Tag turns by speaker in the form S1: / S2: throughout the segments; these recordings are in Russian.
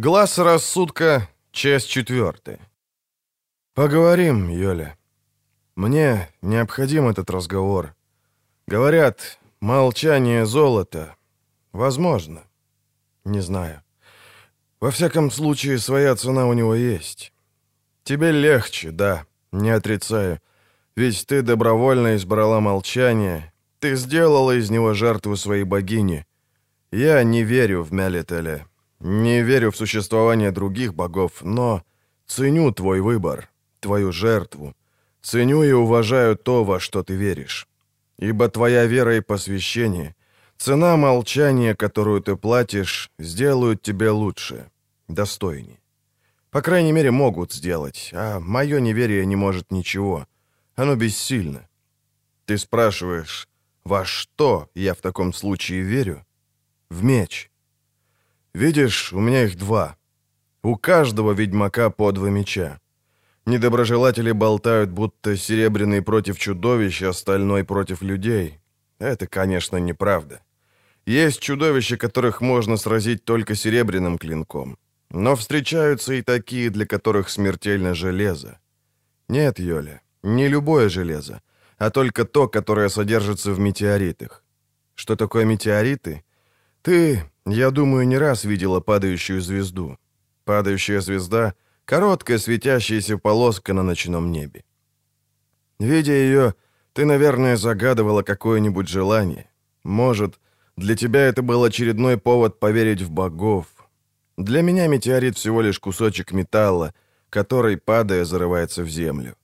S1: Глаз рассудка, часть четвертая. Поговорим, Йоля. Мне необходим этот разговор. Говорят, молчание золото. Возможно. Не знаю. Во всяком случае, своя цена у него есть. Тебе легче, да, не отрицаю. Ведь ты добровольно избрала молчание. Ты сделала из него жертву своей богини. Я не верю в Мелителя. Не верю в существование других богов, но ценю твой выбор, твою жертву. Ценю и уважаю то, во что ты веришь. Ибо твоя вера и посвящение, цена молчания, которую ты платишь, сделают тебя лучше, достойнее. По крайней мере, могут сделать, а мое неверие не может ничего. Оно бессильно. Ты спрашиваешь, во что я в таком случае верю? В меч. Видишь, у меня их два. У каждого ведьмака по два меча. Недоброжелатели болтают, будто серебряный против чудовищ, а стальной против людей. Это, конечно, неправда. Есть чудовища, которых можно сразить только серебряным клинком. Но встречаются и такие, для которых смертельно железо. Нет, Йоля, не любое железо, а только то, которое содержится в метеоритах. Что такое метеориты? Ты, я думаю, не раз видела падающую звезду. Падающая звезда — короткая светящаяся полоска на ночном небе. Видя ее, ты, наверное, загадывала какое-нибудь желание. Может, для тебя это был очередной повод поверить в богов. Для меня метеорит всего лишь кусочек металла, который, падая, зарывается в землю.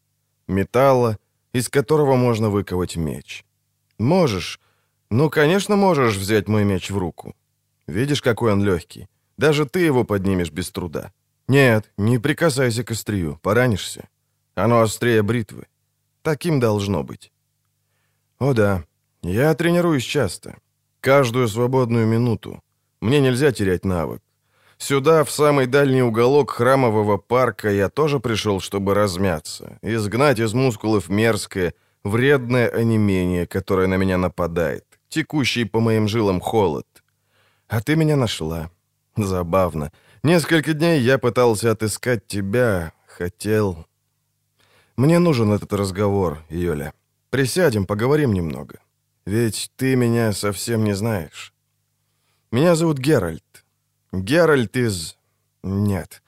S1: Металла, из которого можно выковать меч. Можешь, ну, конечно, можешь взять мой меч в руку. Видишь, какой он легкий. Даже ты его поднимешь без труда. Нет, не прикасайся к острию, поранишься. Оно острее бритвы. Таким должно быть. О да, я тренируюсь часто. Каждую свободную минуту. Мне нельзя терять навык. Сюда, в самый дальний уголок храмового парка, я тоже пришел, чтобы размяться, изгнать из мускулов мерзкое, вредное онемение, которое на меня нападает, текущий по моим жилам холод. А ты меня нашла. Забавно. Несколько дней я пытался отыскать тебя, хотел... Мне нужен этот разговор, Юля. Присядем, поговорим немного. Ведь ты меня совсем не знаешь. Меня зовут Геральт. Геральт из... Нет,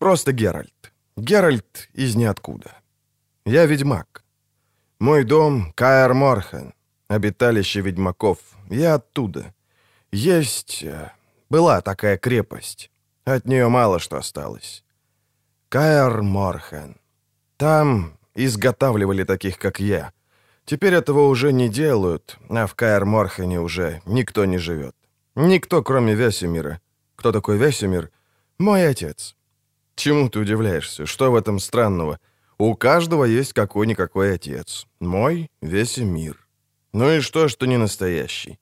S1: просто Геральт. Геральт из ниоткуда. Я ведьмак. Мой дом — Каэр Морхен, обиталище ведьмаков. Я оттуда. Есть... Э, была такая крепость. От нее мало что осталось. Каэр Морхен. Там изготавливали таких, как я. Теперь этого уже не делают, а в Каэр Морхене уже никто не живет. Никто, кроме Весемира. Кто такой Весемир? Мой отец. Чему ты удивляешься? Что в этом странного? У каждого есть какой-никакой отец. Мой — Весемир. Ну и что, что не настоящий?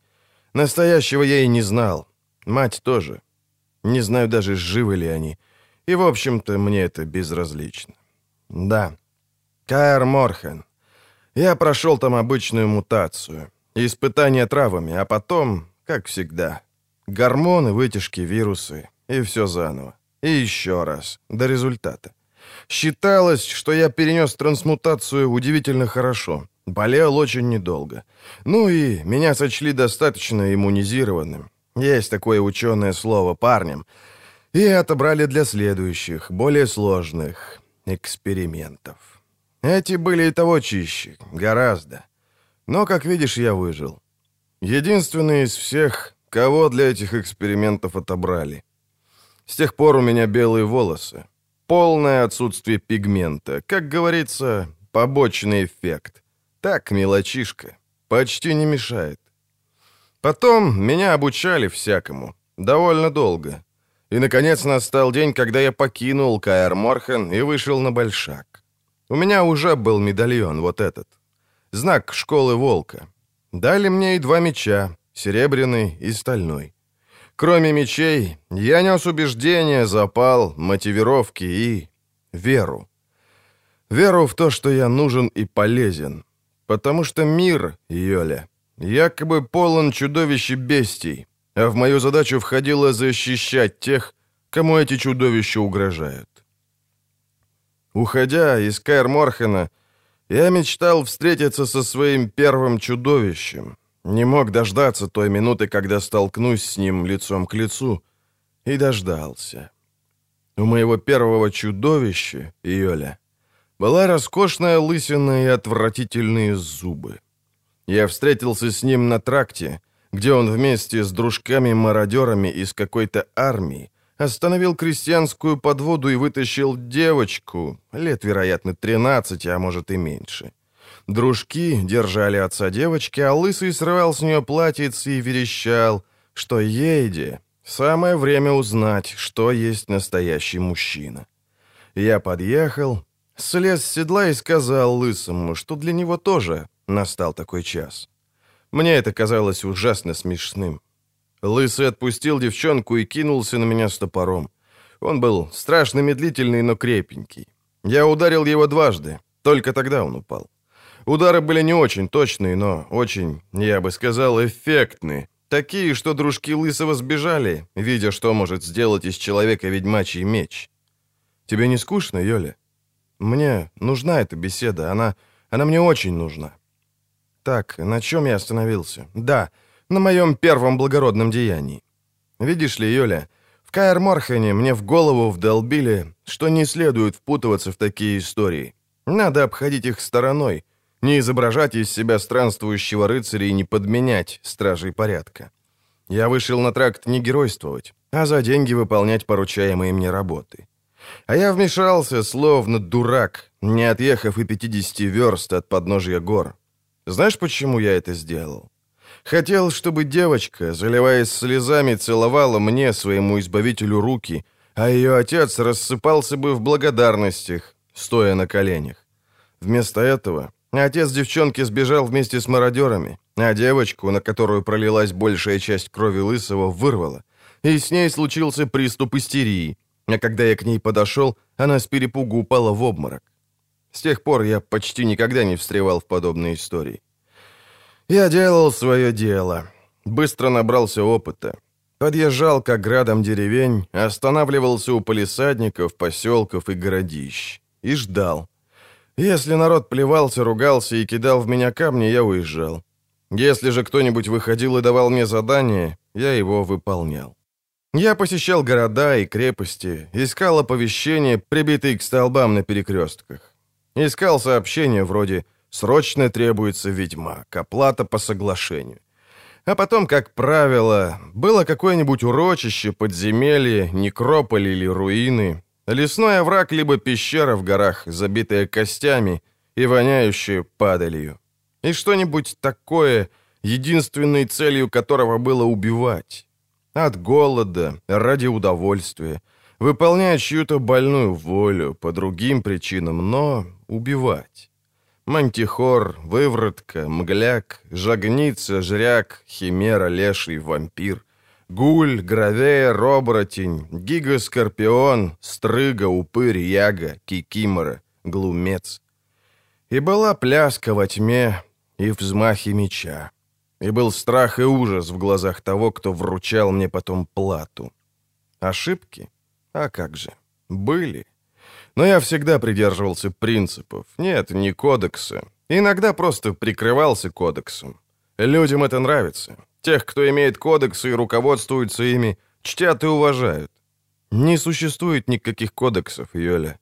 S1: Настоящего я и не знал. Мать тоже. Не знаю даже, живы ли они. И, в общем-то, мне это безразлично. Да. Каэр Морхен. Я прошел там обычную мутацию. Испытание травами, а потом, как всегда, Гормоны, вытяжки, вирусы. И все заново. И еще раз. До результата. Считалось, что я перенес трансмутацию удивительно хорошо. Болел очень недолго. Ну и меня сочли достаточно иммунизированным. Есть такое ученое слово парнем. И отобрали для следующих, более сложных экспериментов. Эти были и того чище, гораздо. Но, как видишь, я выжил. Единственный из всех Кого для этих экспериментов отобрали? С тех пор у меня белые волосы. Полное отсутствие пигмента. Как говорится, побочный эффект. Так, мелочишка. Почти не мешает. Потом меня обучали всякому. Довольно долго. И, наконец, настал день, когда я покинул Каэр Морхен и вышел на Большак. У меня уже был медальон, вот этот. Знак школы Волка. Дали мне и два меча, серебряный и стальной. Кроме мечей, я нес убеждение, запал, мотивировки и веру. Веру в то, что я нужен и полезен. Потому что мир, Йоля, якобы полон чудовищ и бестий, а в мою задачу входило защищать тех, кому эти чудовища угрожают. Уходя из Каэр Морхена, я мечтал встретиться со своим первым чудовищем. Не мог дождаться той минуты, когда столкнусь с ним лицом к лицу. И дождался. У моего первого чудовища, Йоля, была роскошная лысина и отвратительные зубы. Я встретился с ним на тракте, где он вместе с дружками-мародерами из какой-то армии остановил крестьянскую подводу и вытащил девочку, лет, вероятно, 13, а может и меньше. Дружки держали отца девочки, а лысый срывал с нее платьице и верещал, что ейде, самое время узнать, что есть настоящий мужчина. Я подъехал, слез с седла и сказал лысому, что для него тоже настал такой час. Мне это казалось ужасно смешным. Лысый отпустил девчонку и кинулся на меня с топором. Он был страшно медлительный, но крепенький. Я ударил его дважды, только тогда он упал. Удары были не очень точные, но очень, я бы сказал, эффектные. Такие, что дружки Лысого сбежали, видя, что может сделать из человека ведьмачий меч. Тебе не скучно, Йоля? Мне нужна эта беседа, она, она мне очень нужна. Так, на чем я остановился? Да, на моем первом благородном деянии. Видишь ли, Юля, в Каэр Морхене мне в голову вдолбили, что не следует впутываться в такие истории. Надо обходить их стороной, не изображать из себя странствующего рыцаря и не подменять стражей порядка. Я вышел на тракт не геройствовать, а за деньги выполнять поручаемые мне работы. А я вмешался, словно дурак, не отъехав и 50 верст от подножья гор. Знаешь, почему я это сделал? Хотел, чтобы девочка, заливаясь слезами, целовала мне, своему избавителю, руки, а ее отец рассыпался бы в благодарностях, стоя на коленях. Вместо этого отец девчонки сбежал вместе с мародерами, а девочку, на которую пролилась большая часть крови Лысого, вырвала. И с ней случился приступ истерии, а когда я к ней подошел, она с перепугу упала в обморок. С тех пор я почти никогда не встревал в подобные истории. Я делал свое дело. Быстро набрался опыта. Подъезжал к оградам деревень, останавливался у полисадников, поселков и городищ. И ждал. Если народ плевался, ругался и кидал в меня камни, я уезжал. Если же кто-нибудь выходил и давал мне задание, я его выполнял. Я посещал города и крепости, искал оповещения, прибитые к столбам на перекрестках. Искал сообщения вроде «Срочно требуется ведьмак, оплата по соглашению». А потом, как правило, было какое-нибудь урочище, подземелье, некрополь или руины, лесной овраг либо пещера в горах, забитая костями и воняющая падалью. И что-нибудь такое, единственной целью которого было убивать. От голода, ради удовольствия, выполняя чью-то больную волю по другим причинам, но убивать. Мантихор, выворотка, мгляк, жагница, жряк, химера, леший, вампир, гуль, гравея, роборотень, гигаскорпион, стрыга, упырь, яга, кикимора, глумец. И была пляска во тьме и взмахи меча. И был страх и ужас в глазах того, кто вручал мне потом плату. Ошибки? А как же? Были. Но я всегда придерживался принципов. Нет, не кодекса. Иногда просто прикрывался кодексом. Людям это нравится. Тех, кто имеет кодексы и руководствуется ими, чтят и уважают. Не существует никаких кодексов, Йоля.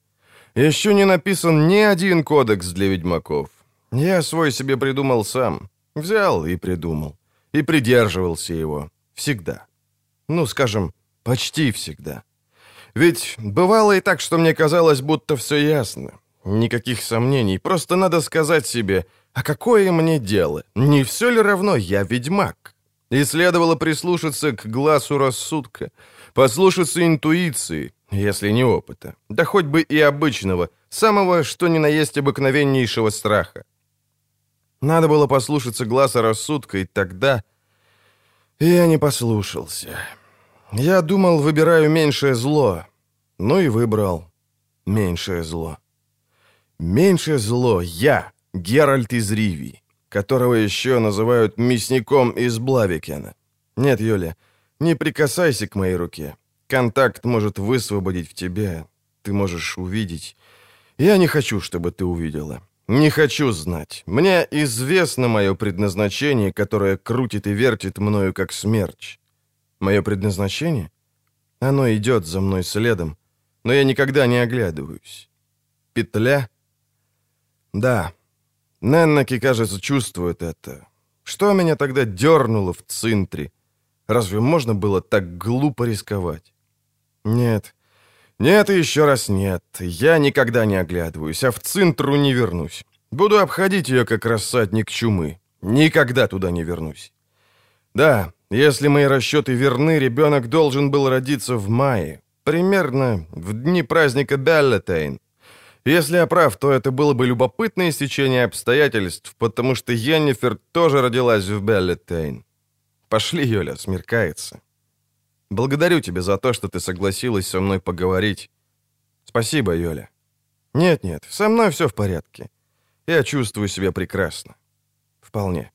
S1: Еще не написан ни один кодекс для ведьмаков. Я свой себе придумал сам. Взял и придумал. И придерживался его. Всегда. Ну, скажем, почти всегда. Ведь бывало и так, что мне казалось, будто все ясно. Никаких сомнений, просто надо сказать себе, а какое мне дело? Не все ли равно я ведьмак? И следовало прислушаться к глазу рассудка, послушаться интуиции, если не опыта, да хоть бы и обычного, самого, что ни на есть обыкновеннейшего страха. Надо было послушаться глаза рассудка, и тогда... Я не послушался. Я думал, выбираю меньшее зло. Ну и выбрал меньшее зло. Меньшее зло я, Геральт из Ривии, которого еще называют мясником из Блавикена. Нет, Юля, не прикасайся к моей руке. контакт может высвободить в тебе. Ты можешь увидеть. Я не хочу, чтобы ты увидела. Не хочу знать. Мне известно мое предназначение, которое крутит и вертит мною, как смерч. Мое предназначение? Оно идет за мной следом, но я никогда не оглядываюсь. Петля? Да. Неннаки, кажется, чувствует это. Что меня тогда дернуло в центре? Разве можно было так глупо рисковать? Нет. Нет и еще раз нет. Я никогда не оглядываюсь, а в центру не вернусь. Буду обходить ее, как рассадник чумы. Никогда туда не вернусь. Да, если мои расчеты верны, ребенок должен был родиться в мае, примерно в дни праздника Беллетейн. Если я прав, то это было бы любопытное стечение обстоятельств, потому что Йеннифер тоже родилась в Беллетейн. Пошли, Юля, смеркается. Благодарю тебя за то, что ты согласилась со мной поговорить. Спасибо, Юля. Нет-нет, со мной все в порядке. Я чувствую себя прекрасно. Вполне.